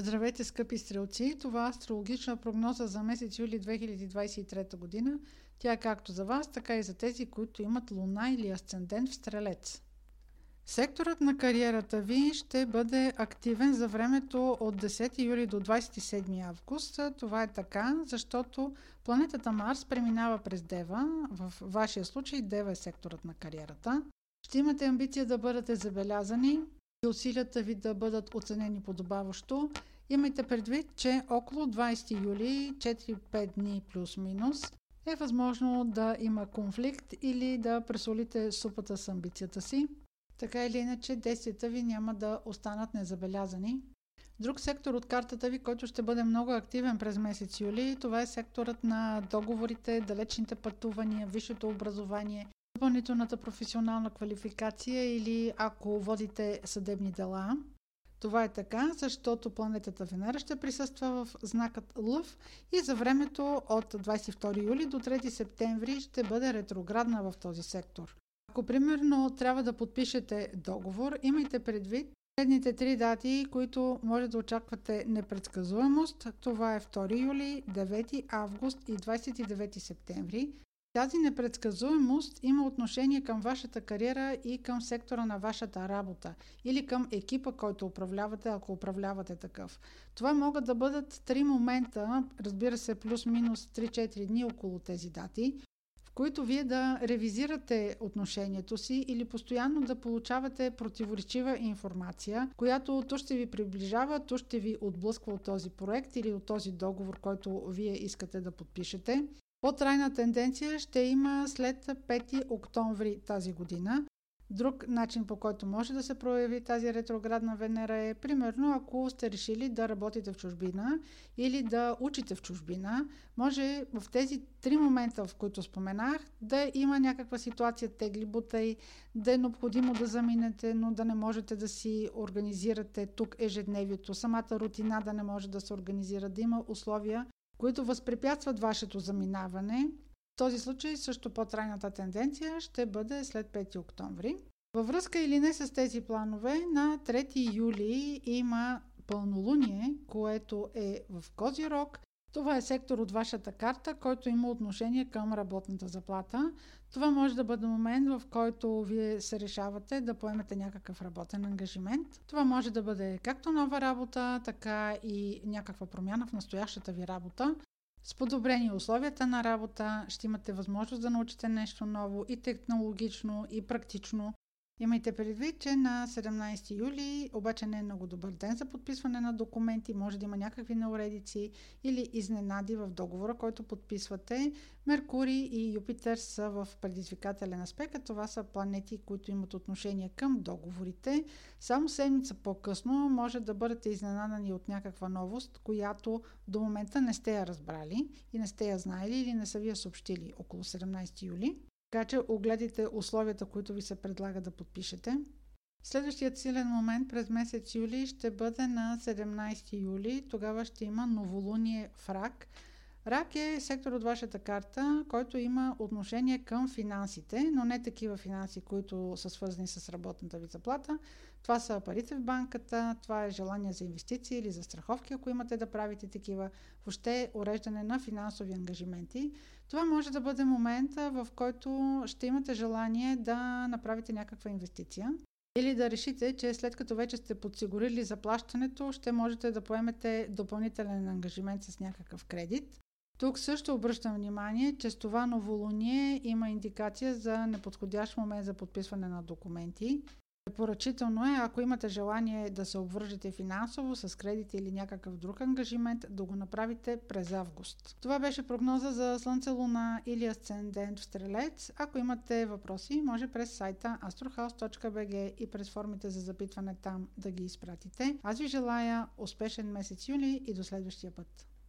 Здравейте, скъпи стрелци! Това е астрологична прогноза за месец юли 2023 година. Тя е както за вас, така и за тези, които имат луна или асцендент в стрелец. Секторът на кариерата ви ще бъде активен за времето от 10 юли до 27 август. Това е така, защото планетата Марс преминава през Дева. В вашия случай Дева е секторът на кариерата. Ще имате амбиция да бъдете забелязани, и усилията ви да бъдат оценени подобаващо. Имайте предвид, че около 20 юли, 4-5 дни плюс-минус, е възможно да има конфликт или да пресолите супата с амбицията си. Така или иначе, действията ви няма да останат незабелязани. Друг сектор от картата ви, който ще бъде много активен през месец юли, това е секторът на договорите, далечните пътувания, висшето образование, допълнителната професионална квалификация или ако водите съдебни дела. Това е така, защото планетата Венера ще присъства в знакът Лъв и за времето от 22 юли до 3 септември ще бъде ретроградна в този сектор. Ако примерно трябва да подпишете договор, имайте предвид следните три дати, които може да очаквате непредсказуемост. Това е 2 юли, 9 август и 29 септември. Тази непредсказуемост има отношение към вашата кариера и към сектора на вашата работа или към екипа, който управлявате, ако управлявате такъв. Това могат да бъдат три момента, разбира се, плюс-минус 3-4 дни около тези дати, в които вие да ревизирате отношението си или постоянно да получавате противоречива информация, която то ще ви приближава, то ще ви отблъсква от този проект или от този договор, който вие искате да подпишете. По-трайна тенденция ще има след 5 октомври тази година. Друг начин по който може да се прояви тази ретроградна Венера е, примерно, ако сте решили да работите в чужбина или да учите в чужбина, може в тези три момента, в които споменах, да има някаква ситуация тегли бутай, да е необходимо да заминете, но да не можете да си организирате тук ежедневието, самата рутина да не може да се организира, да има условия, които възпрепятстват вашето заминаване. В този случай също по-трайната тенденция ще бъде след 5 октомври. Във връзка или не с тези планове, на 3 юли има пълнолуние, което е в Козирог това е сектор от вашата карта, който има отношение към работната заплата. Това може да бъде момент, в който вие се решавате да поемете някакъв работен ангажимент. Това може да бъде както нова работа, така и някаква промяна в настоящата ви работа. С подобрени условията на работа ще имате възможност да научите нещо ново и технологично, и практично. Имайте предвид, че на 17 юли обаче не е много добър ден за подписване на документи. Може да има някакви неуредици или изненади в договора, който подписвате. Меркурий и Юпитер са в предизвикателен аспект, а това са планети, които имат отношение към договорите. Само седмица по-късно може да бъдете изненадани от някаква новост, която до момента не сте я разбрали и не сте я знаели или не са ви я съобщили около 17 юли. Така че огледайте условията, които ви се предлага да подпишете. Следващият силен момент през месец юли ще бъде на 17 юли. Тогава ще има новолуние в рак. Рак е сектор от вашата карта, който има отношение към финансите, но не такива финанси, които са свързани с работната ви заплата. Това са парите в банката, това е желание за инвестиции или за страховки, ако имате да правите такива, въобще уреждане на финансови ангажименти. Това може да бъде момента, в който ще имате желание да направите някаква инвестиция. Или да решите, че след като вече сте подсигурили заплащането, ще можете да поемете допълнителен ангажимент с някакъв кредит. Тук също обръщам внимание, че с това новолуние има индикация за неподходящ момент за подписване на документи. Препоръчително е, ако имате желание да се обвържете финансово с кредит или някакъв друг ангажимент, да го направите през август. Това беше прогноза за Слънце, Луна или Асцендент в Стрелец. Ако имате въпроси, може през сайта astrohouse.bg и през формите за запитване там да ги изпратите. Аз ви желая успешен месец юли и до следващия път.